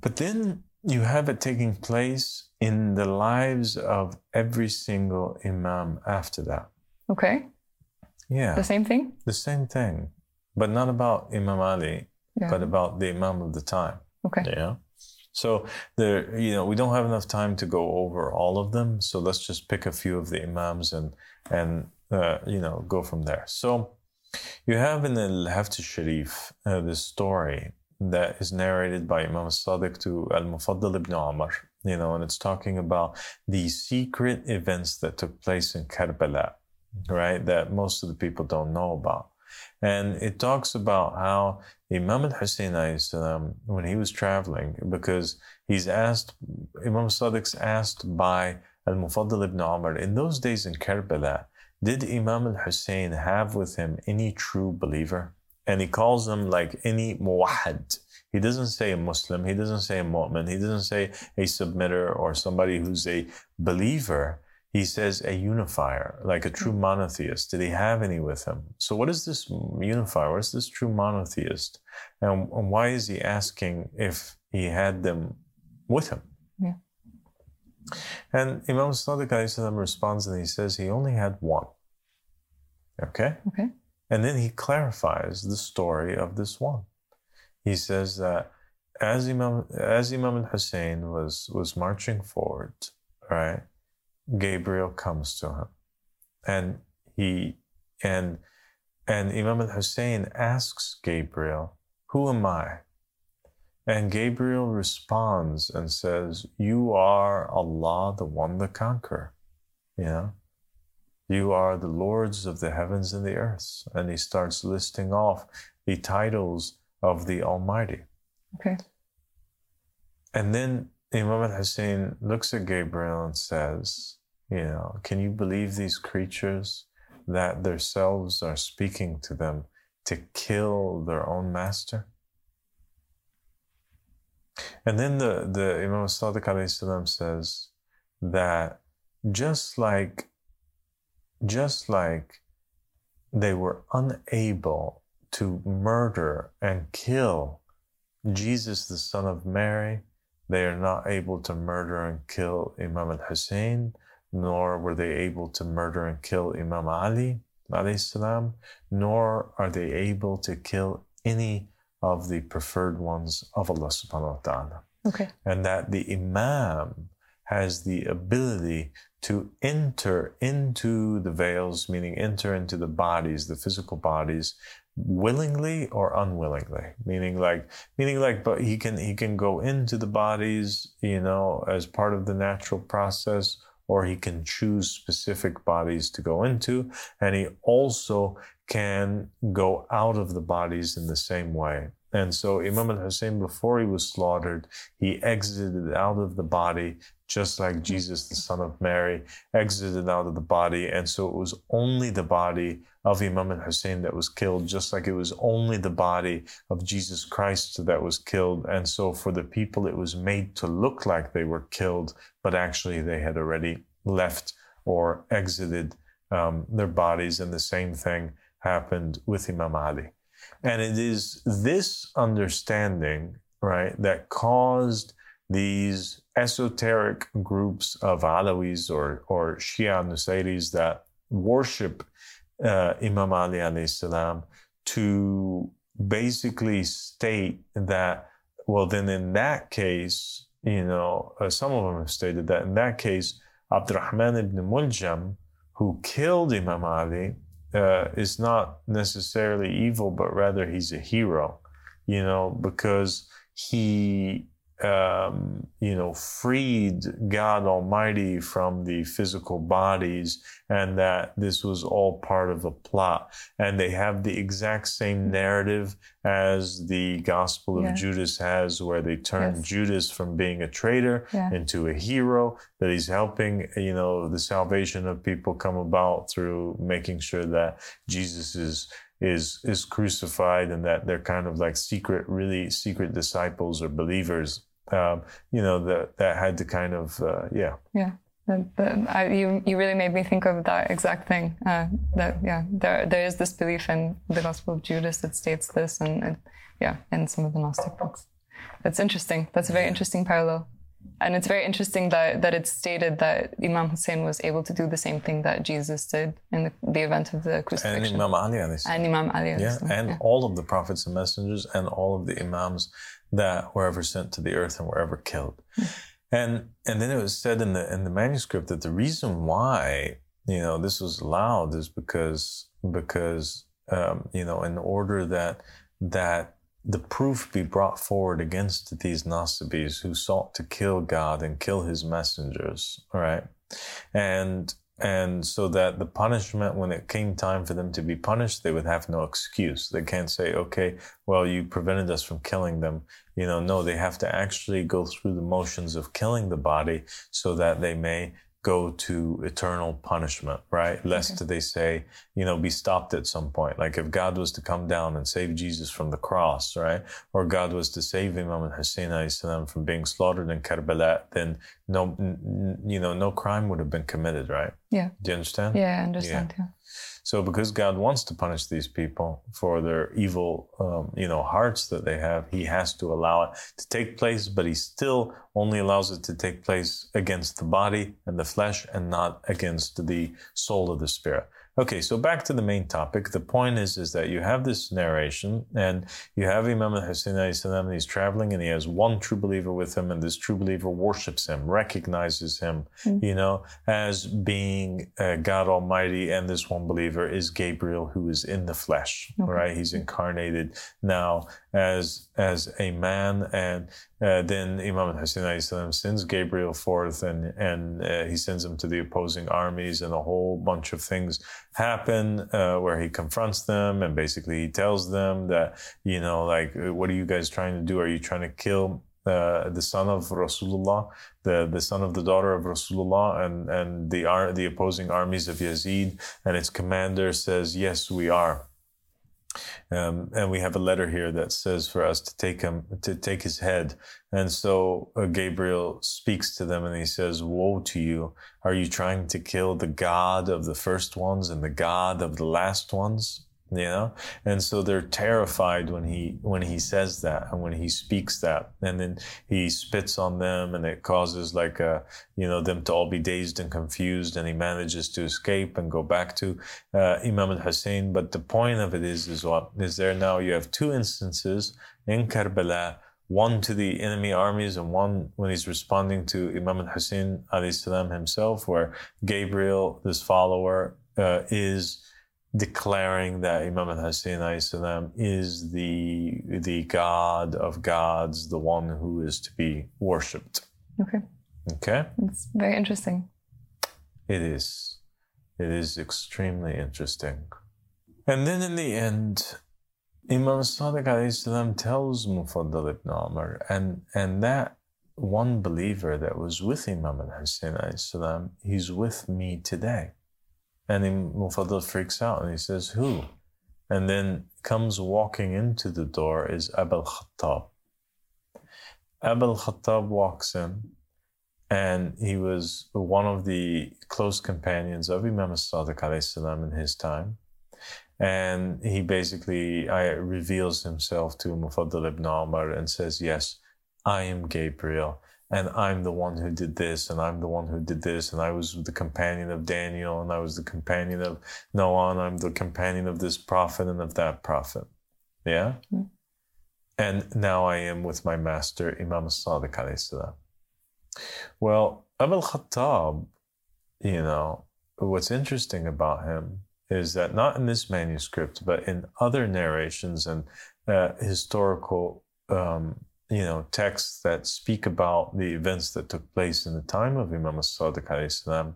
Speaker 1: But then you have it taking place in the lives of every single imam after that.
Speaker 2: Okay.
Speaker 1: Yeah,
Speaker 2: The same thing?
Speaker 1: the same thing, but not about Imam Ali,
Speaker 2: Yeah.
Speaker 1: but about the imam of the time.
Speaker 2: Okay.
Speaker 1: Yeah. So there, you know, we don't have enough time to go over all of them. So let's just pick a few of the imams and and uh, you know go from there. So you have in the Haft Sharif uh, this story that is narrated by Imam Sadiq to Al Mufaddal ibn Umar, you know, and it's talking about the secret events that took place in Karbala, right? That most of the people don't know about. And it talks about how Imam al Hussein, when he was traveling, because he's asked, Imam Sadiq's asked by Al Mufaddal ibn Umar, in those days in Karbala, did Imam al Hussein have with him any true believer? And he calls them like any muwahid. He doesn't say a Muslim, he doesn't say a mu'min, he doesn't say a submitter or somebody who's a believer he says a unifier, like a true hmm. monotheist. Did he have any with him? So, what is this unifier? What is this true monotheist? And, and why is he asking if he had them with him?
Speaker 2: Yeah.
Speaker 1: And Imam Sadiq responds and he says he only had one. Okay?
Speaker 2: Okay.
Speaker 1: And then he clarifies the story of this one. He says that as Imam as Imam al Hussein was was marching forward, right? Gabriel comes to him, and he and and Imam al Hussein asks Gabriel, "Who am I?" And Gabriel responds and says, "You are Allah, the one the conqueror." You know, you are the lords of the heavens and the earth. And he starts listing off the titles of the Almighty.
Speaker 2: Okay.
Speaker 1: And then Imam al Hussein looks at Gabriel and says, You know, can you believe these creatures that themselves are speaking to them to kill their own master? And then the, the Imam Sadiq says that just like just like they were unable to murder and kill Jesus, the son of Mary, they are not able to murder and kill Imam al Hussein, nor were they able to murder and kill Imam Ali, salam, nor are they able to kill any of the preferred ones of Allah subhanahu wa ta'ala.
Speaker 2: Okay.
Speaker 1: And that the Imam has the ability to enter into the veils, meaning enter into the bodies, the physical bodies, willingly or unwillingly. Meaning like meaning like but he can he can go into the bodies you know as part of the natural process or he can choose specific bodies to go into and he also can go out of the bodies in the same way and so Imam al Hussein, before he was slaughtered, he exited out of the body, just like Jesus, the son of Mary, exited out of the body. And so it was only the body of Imam al Hussein that was killed, just like it was only the body of Jesus Christ that was killed. And so for the people, it was made to look like they were killed, but actually they had already left or exited um, their bodies. And the same thing happened with Imam Ali. And it is this understanding, right, that caused these esoteric groups of Alawis or, or Shia Nusayris that worship uh, Imam Ali salam to basically state that, well, then in that case, you know, uh, some of them have stated that in that case, Abdurrahman ibn Muljam, who killed Imam Ali, uh, is not necessarily evil, but rather he's a hero, you know, because he um, you know, freed God Almighty from the physical bodies and that this was all part of a plot. And they have the exact same narrative as the Gospel of yeah. Judas has, where they turn yes. Judas from being a traitor yeah. into a hero, that he's helping, you know, the salvation of people come about through making sure that Jesus is is is crucified and that they're kind of like secret really secret disciples or believers um, you know that that had to kind of uh, yeah
Speaker 2: yeah I, you you really made me think of that exact thing. Uh, that yeah, there there is this belief in the Gospel of Judas that states this, and, and yeah, in some of the Gnostic books. That's interesting. That's a very interesting parallel. And it's very interesting that, that it's stated that Imam Hussein was able to do the same thing that Jesus did in the, the event of the crucifixion.
Speaker 1: And Imam Ali. And
Speaker 2: Imam Ali.
Speaker 1: Yeah, and yeah. all of the prophets and messengers and all of the Imams that were ever sent to the earth and were ever killed. Hmm. And and then it was said in the in the manuscript that the reason why you know this was allowed is because because um, you know in order that that the proof be brought forward against these Nasibis who sought to kill God and kill his messengers, right? And and so that the punishment when it came time for them to be punished they would have no excuse. They can't say okay well you prevented us from killing them. You know no they have to actually go through the motions of killing the body so that they may go to eternal punishment, right? Lest okay. they say, you know, be stopped at some point. Like if God was to come down and save Jesus from the cross, right? Or God was to save Imam Hussein from being slaughtered in Karbala, then no, you know, no crime would have been committed, right?
Speaker 2: Yeah.
Speaker 1: Do you understand?
Speaker 2: Yeah, I understand. Yeah. yeah.
Speaker 1: So because God wants to punish these people for their evil, um, you know, hearts that they have, He has to allow it to take place, but He still only allows it to take place against the body and the flesh and not against the soul of the spirit. Okay, so back to the main topic. The point is, is that you have this narration and you have Imam al-Hussein and he's traveling and he has one true believer with him and this true believer worships him, recognizes him, mm-hmm. you know, as being uh, God Almighty and this one believer is Gabriel who is in the flesh, okay. right? He's incarnated now as, as a man and uh, then Imam Hussein sends Gabriel forth and, and uh, he sends him to the opposing armies and a whole bunch of things happen uh, where he confronts them and basically he tells them that, you know, like, what are you guys trying to do? Are you trying to kill uh, the son of Rasulullah, the, the son of the daughter of Rasulullah, and, and the, the opposing armies of Yazid? And its commander says, Yes, we are. Um, and we have a letter here that says for us to take him to take his head. And so uh, Gabriel speaks to them and he says, "Woe to you! Are you trying to kill the God of the first ones and the God of the last ones?" You know? And so they're terrified when he when he says that and when he speaks that. And then he spits on them and it causes like a you know them to all be dazed and confused and he manages to escape and go back to uh, imam al-hussein. But the point of it is is what is there now you have two instances in karbala one to the enemy armies and one when he's responding to imam al-hussein himself where gabriel this follower uh, is declaring that Imam al-Hussein is the, the God of gods, the one who is to be worshipped.
Speaker 2: Okay.
Speaker 1: Okay.
Speaker 2: It's very interesting.
Speaker 1: It is. It is extremely interesting. And then in the end, Imam Sadiq tells Mufaddal ibn Umar, and, and that one believer that was with Imam al-Hussein, he's with me today. And then Mufaddal freaks out and he says, Who? And then comes walking into the door is Abul Khattab. Abul Khattab walks in and he was one of the close companions of Imam as-Sadiq in his time. And he basically I, reveals himself to Mufaddal ibn Umar and says, Yes, I am Gabriel and I'm the one who did this, and I'm the one who did this, and I was the companion of Daniel, and I was the companion of Noah, and I'm the companion of this prophet and of that prophet. Yeah? Mm-hmm. And now I am with my master, Imam Sadiq. Well, Abul Khattab, you know, what's interesting about him is that not in this manuscript, but in other narrations and uh, historical um, you know, texts that speak about the events that took place in the time of Imam as-Sadiq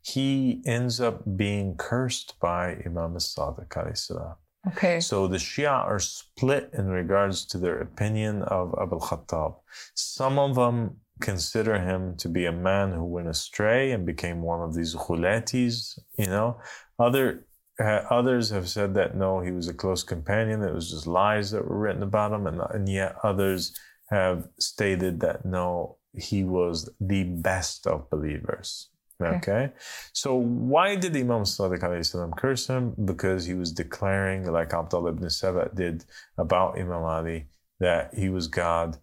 Speaker 1: he ends up being cursed by Imam as-Sadiq
Speaker 2: Okay.
Speaker 1: So the Shia are split in regards to their opinion of Abu Khattab. Some of them consider him to be a man who went astray and became one of these ghulatis, you know. Other others have said that no, he was a close companion. It was just lies that were written about him, and, and yet others have stated that no, he was the best of believers. Okay. okay. So why did Imam Sadiq curse him? Because he was declaring, like Abdullah ibn Saba did about Imam Ali, that he was God.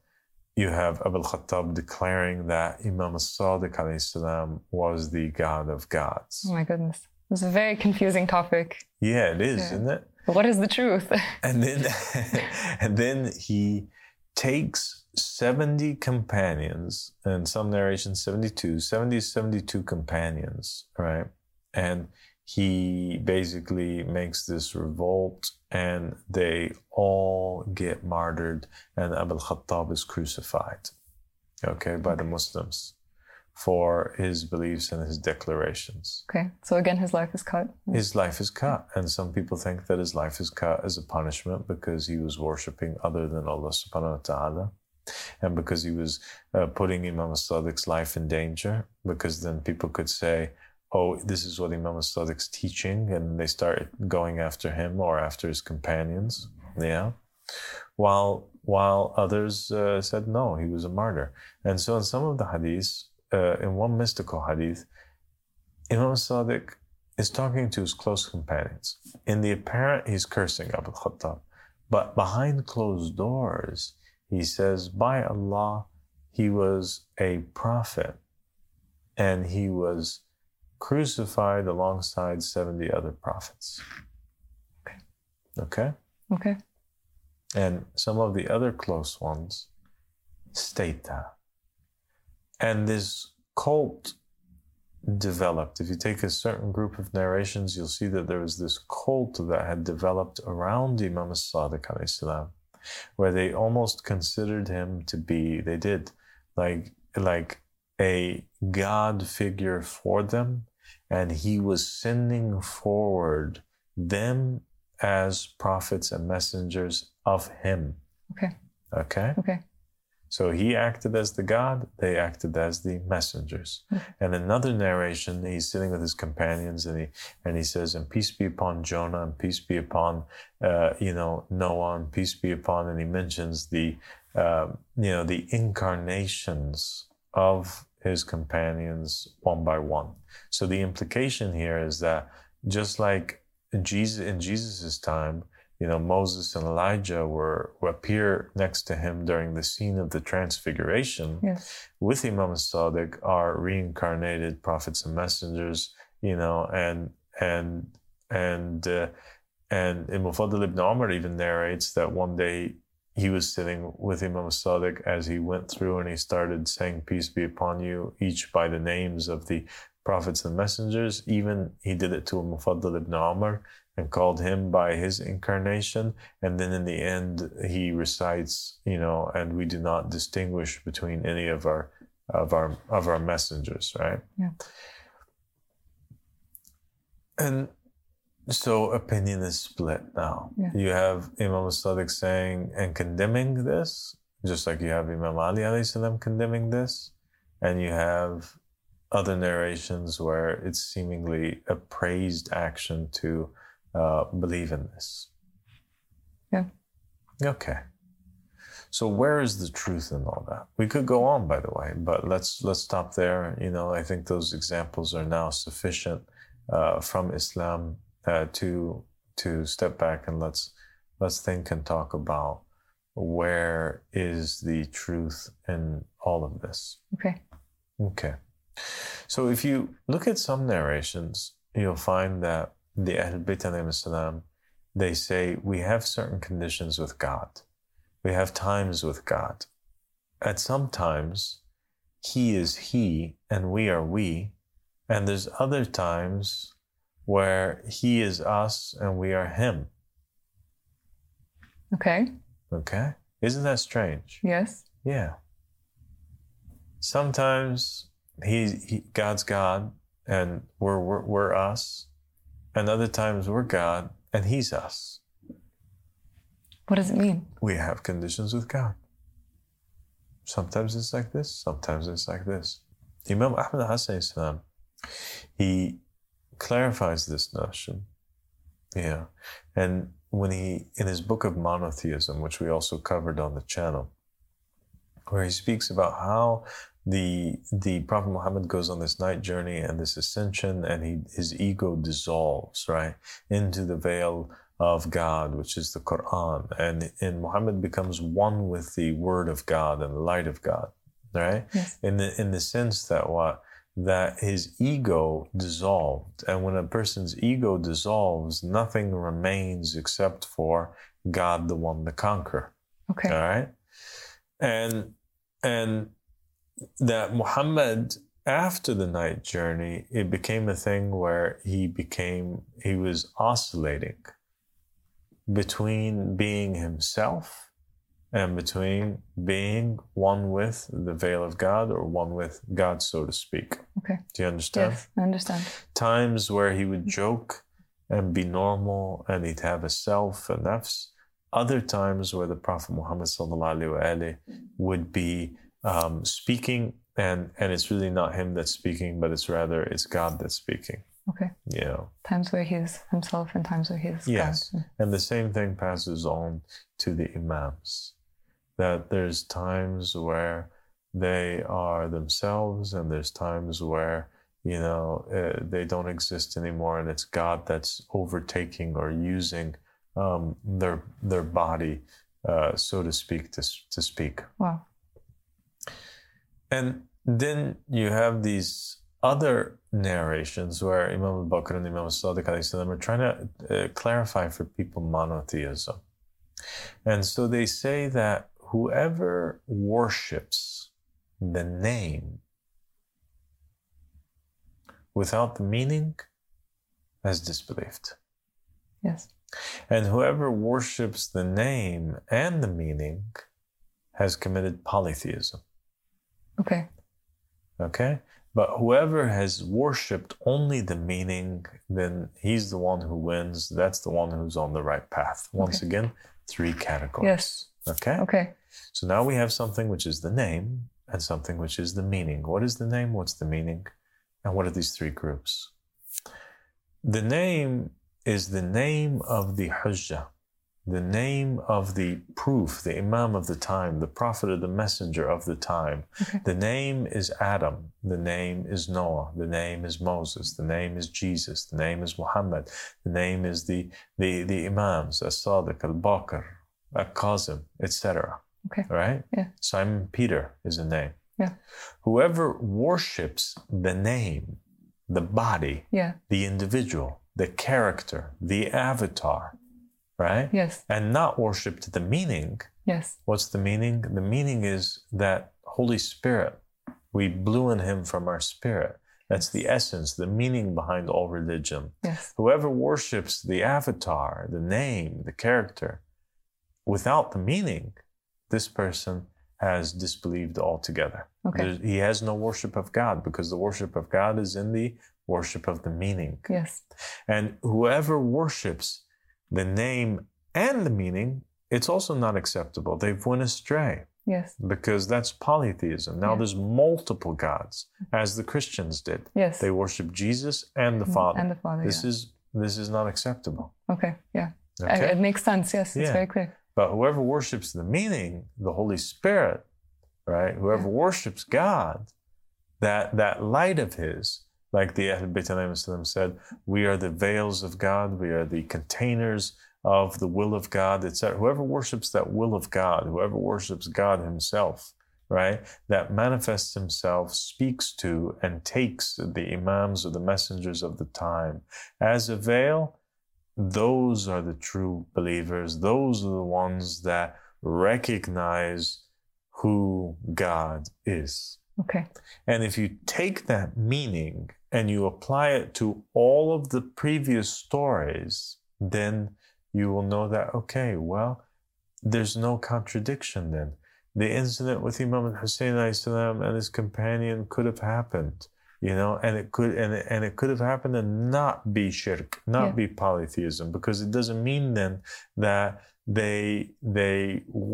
Speaker 1: You have Abu Khattab declaring that Imam Sadiq was the God of gods.
Speaker 2: Oh my goodness. It's a very confusing topic.
Speaker 1: Yeah, it is, yeah. isn't it?
Speaker 2: What is the truth?
Speaker 1: and then and then he takes 70 companions, and some narrations 72, 70, 72 companions, right? And he basically makes this revolt and they all get martyred and Abu Khattab is crucified, okay, by the Muslims for his beliefs and his declarations.
Speaker 2: Okay, so again, his life is cut.
Speaker 1: His life is cut. And some people think that his life is cut as a punishment because he was worshipping other than Allah subhanahu wa ta'ala. And because he was uh, putting Imam as-Sadiq's life in danger, because then people could say, oh, this is what Imam as-Sadiq's teaching, and they start going after him or after his companions. Yeah. While while others uh, said no, he was a martyr. And so in some of the hadiths, uh, in one mystical hadith, Imam Sadiq is talking to his close companions. In the apparent, he's cursing Abu Khattab. But behind closed doors, he says, By Allah, he was a prophet and he was crucified alongside 70 other prophets.
Speaker 2: Okay.
Speaker 1: Okay?
Speaker 2: Okay.
Speaker 1: And some of the other close ones state that. And this cult developed. If you take a certain group of narrations, you'll see that there was this cult that had developed around Imam as-Sadiq salam, where they almost considered him to be, they did, like, like a God figure for them. And he was sending forward them as prophets and messengers of him.
Speaker 2: Okay.
Speaker 1: Okay.
Speaker 2: Okay.
Speaker 1: So he acted as the God, they acted as the messengers. And another narration, he's sitting with his companions and he and he says, And peace be upon Jonah, and peace be upon uh, you know, Noah, and peace be upon, and he mentions the uh, you know, the incarnations of his companions one by one. So the implication here is that just like in Jesus in Jesus' time, you know, Moses and Elijah were, were appear next to him during the scene of the transfiguration.
Speaker 2: Yes.
Speaker 1: With Imam Sadiq are reincarnated prophets and messengers, you know, and and and uh, and Mufaddal ibn Umar even narrates that one day he was sitting with Imam Sadiq as he went through and he started saying, Peace be upon you, each by the names of the prophets and messengers. Even he did it to Mufaddal ibn Umar and called him by his incarnation. And then in the end, he recites, you know, and we do not distinguish between any of our of our of our messengers, right?
Speaker 2: Yeah.
Speaker 1: And so opinion is split now.
Speaker 2: Yeah.
Speaker 1: You have Imam Sadiq saying and condemning this, just like you have Imam Ali salam condemning this, and you have other narrations where it's seemingly a praised action to uh, believe in this.
Speaker 2: Yeah.
Speaker 1: Okay. So where is the truth in all that? We could go on, by the way, but let's let's stop there. You know, I think those examples are now sufficient uh, from Islam uh, to to step back and let's let's think and talk about where is the truth in all of this.
Speaker 2: Okay.
Speaker 1: Okay. So if you look at some narrations, you'll find that the Ahl Bayt salam, they say we have certain conditions with God. We have times with God. At some times, He is He and we are we. And there's other times where He is us and we are Him.
Speaker 2: Okay.
Speaker 1: Okay? Isn't that strange?
Speaker 2: Yes.
Speaker 1: Yeah. Sometimes he, he God's God and we're, we're we're us, and other times we're God and He's us.
Speaker 2: What does it mean?
Speaker 1: We have conditions with God. Sometimes it's like this. Sometimes it's like this. Imam Ahmad Hassan he clarifies this notion. Yeah, and when he in his book of monotheism, which we also covered on the channel, where he speaks about how the the Prophet Muhammad goes on this night journey and this ascension, and he his ego dissolves right into the veil of God, which is the Quran, and and Muhammad becomes one with the Word of God and the light of God, right?
Speaker 2: Yes.
Speaker 1: In the in the sense that what that his ego dissolved, and when a person's ego dissolves, nothing remains except for God, the one, the conqueror.
Speaker 2: Okay.
Speaker 1: All right. And and that Muhammad after the night journey, it became a thing where he became, he was oscillating between being himself and between being one with the veil of God or one with God, so to speak.
Speaker 2: Okay.
Speaker 1: Do you understand?
Speaker 2: Yes, I understand.
Speaker 1: Times where he would joke and be normal and he'd have a self and nafs. Other times where the Prophet Muhammad sallallahu would be um, speaking and and it's really not him that's speaking, but it's rather it's God that's speaking.
Speaker 2: Okay.
Speaker 1: You know.
Speaker 2: Times where he's himself and times where he's
Speaker 1: Yes.
Speaker 2: God.
Speaker 1: And the same thing passes on to the imams. That there's times where they are themselves, and there's times where you know uh, they don't exist anymore, and it's God that's overtaking or using um, their their body, uh, so to speak, to to speak.
Speaker 2: Wow.
Speaker 1: And then you have these other narrations where Imam al-Baqir and Imam al-Sadiq are trying to uh, clarify for people monotheism. And so they say that whoever worships the name without the meaning has disbelieved.
Speaker 2: Yes.
Speaker 1: And whoever worships the name and the meaning has committed polytheism.
Speaker 2: Okay.
Speaker 1: Okay? But whoever has worshipped only the meaning, then he's the one who wins. That's the one who's on the right path. Once
Speaker 2: Okay.
Speaker 1: again, three categories.
Speaker 2: Yes.
Speaker 1: Okay?
Speaker 2: Okay.
Speaker 1: So now we have something which is the name and something which is the meaning. What is the name? What's the meaning? And what are these three groups? The name is the name of the Hujjah, the name of the proof, the Imam of the time, the Prophet or the Messenger of the time.
Speaker 2: Okay.
Speaker 1: The name is Adam, the name is Noah, the name is Moses, the name is Jesus, the name is Muhammad, the name is the, the, the Imams, As-Sadiq, Al-Baqir, Al-Kazim, etc.
Speaker 2: Okay.
Speaker 1: Right?
Speaker 2: Yeah.
Speaker 1: Simon Peter is a name.
Speaker 2: Yeah.
Speaker 1: Whoever worships the name, the body,
Speaker 2: Yeah.
Speaker 1: the individual, the character, the avatar, right?
Speaker 2: Yes.
Speaker 1: And not worshipped the meaning.
Speaker 2: Yes.
Speaker 1: What's the meaning? The meaning is that Holy Spirit, we blew in him from our spirit. That's the essence, the meaning behind all religion.
Speaker 2: Yes.
Speaker 1: Whoever worships the avatar, the name, the character, without the meaning, this person has disbelieved altogether.
Speaker 2: Okay.
Speaker 1: There's- He has no worship of God because the worship of God is in the worship of the meaning.
Speaker 2: Yes.
Speaker 1: And whoever worships the name and the meaning, it's also not acceptable. They've went astray
Speaker 2: Yes.
Speaker 1: because that's polytheism. Now
Speaker 2: Yeah.
Speaker 1: there's multiple gods, as the Christians did.
Speaker 2: Yes.
Speaker 1: They worship Jesus and the
Speaker 2: Mhm.
Speaker 1: Father.
Speaker 2: And the Father.
Speaker 1: This
Speaker 2: yeah.
Speaker 1: is this is not acceptable.
Speaker 2: okay. Yeah.
Speaker 1: Okay?
Speaker 2: It makes sense. Yes. It's very clear.
Speaker 1: But whoever worships the meaning, the Holy Spirit, right? Whoever worships God, that that light of His, like the Ahl Bayt said, we are the veils of God, we are the containers of the will of God, etc. Whoever worships that will of God, whoever worships God Himself, right? That manifests Himself, speaks to, and takes the imams or the messengers of the time as a veil those are the true believers. Those are the ones that recognize who God is.
Speaker 2: Okay.
Speaker 1: And if you take that meaning and you apply it to all of the previous stories, then you will know that, okay, well, there's no contradiction then. The incident with Imam Hussein and his companion could have happened, you know, and it could and it, and it could have happened and not be shirk, not
Speaker 2: Yeah.
Speaker 1: be polytheism, because it doesn't mean then that they they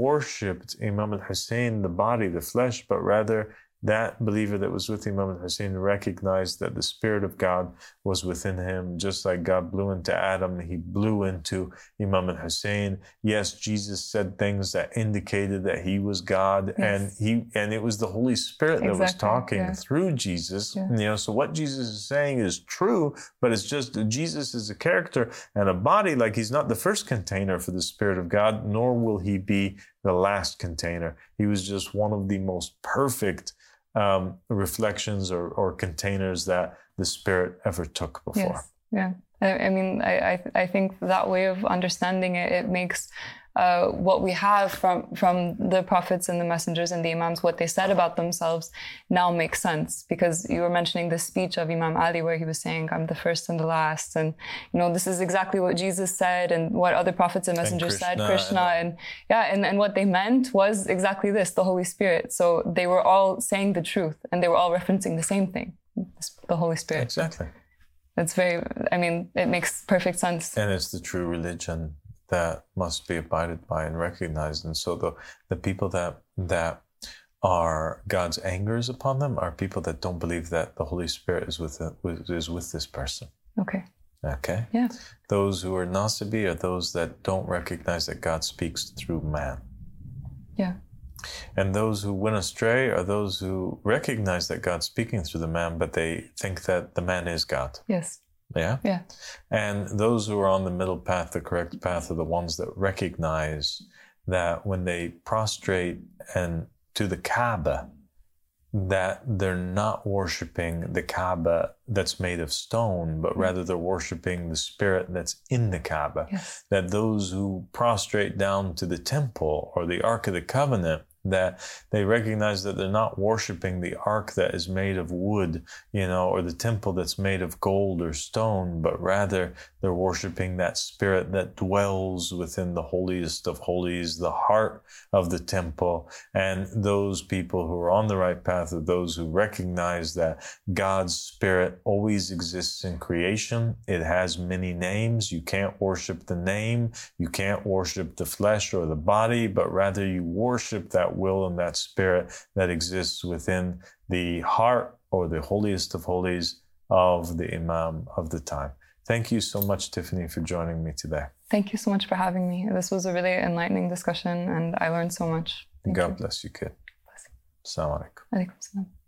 Speaker 1: worshipped Imam al-Hussein, the body, the flesh, but rather that believer that was with Imam al-Hussein recognized that the Spirit of God was within him, just like God blew into Adam, he blew into Imam al-Hussein. Yes, Jesus said things that indicated that he was God, and he and it was the Holy Spirit that was talking
Speaker 2: yeah.
Speaker 1: through Jesus.
Speaker 2: Yeah.
Speaker 1: You know, so what Jesus is saying is true, but it's just Jesus is a character and a body, like he's not the first container for the Spirit of God, nor will he be the last container. He was just one of the most perfect um, reflections or, or containers that the Spirit ever took before.
Speaker 2: Yes. Yeah. I, mean, I, I I think that way of understanding it it makes uh, what we have from from the prophets and the messengers and the imams, what they said about themselves, now makes sense because you were mentioning the speech of Imam Ali where he was saying, "I'm the first and the last," and you know this is exactly what Jesus said and what other prophets and messengers
Speaker 1: Krishna
Speaker 2: said,
Speaker 1: and-
Speaker 2: Krishna, and, yeah, and and what they meant was exactly this, the Holy Spirit. So they were all saying the truth and they were all referencing the same thing, the Holy Spirit.
Speaker 1: Exactly.
Speaker 2: It's very, I mean, it makes perfect sense.
Speaker 1: And it's the true religion that must be abided by and recognized. And so the the people that that are God's angers upon them are people that don't believe that the Holy Spirit is with the, is with this person.
Speaker 2: Okay.
Speaker 1: Okay.
Speaker 2: Yeah.
Speaker 1: Those who are nasibi are those that don't recognize that God speaks through man.
Speaker 2: Yeah.
Speaker 1: And those who went astray are those who recognize that God's speaking through the man, but they think that the man is God.
Speaker 2: Yes.
Speaker 1: Yeah.
Speaker 2: Yeah.
Speaker 1: And those who are on the middle path, the correct path, are the ones that recognize that when they prostrate and to the Kaaba, that they're not worshiping the Kaaba that's made of stone, but mm-hmm. rather they're worshiping the spirit that's in the Kaaba.
Speaker 2: Yes.
Speaker 1: That those who prostrate down to the temple or the Ark of the Covenant, that they recognize that they're not worshiping the ark that is made of wood, you know, or the temple that's made of gold or stone, but rather they're worshiping that spirit that dwells within the holiest of holies, the heart of the temple. And those people who are on the right path are those who recognize that God's spirit always exists in creation. It has many names. You can't worship the name. You can't worship the flesh or the body, but rather you worship that will and that spirit that exists within the heart or the holiest of holies of the Imam of the time. Thank you so much, Tiffany, for joining me today.
Speaker 2: Thank you so much for having me. This was a really enlightening discussion and I learned so much. Thank
Speaker 1: God
Speaker 2: you.
Speaker 1: bless you, kid. Assalamu alaikum.
Speaker 2: Alaikum salam.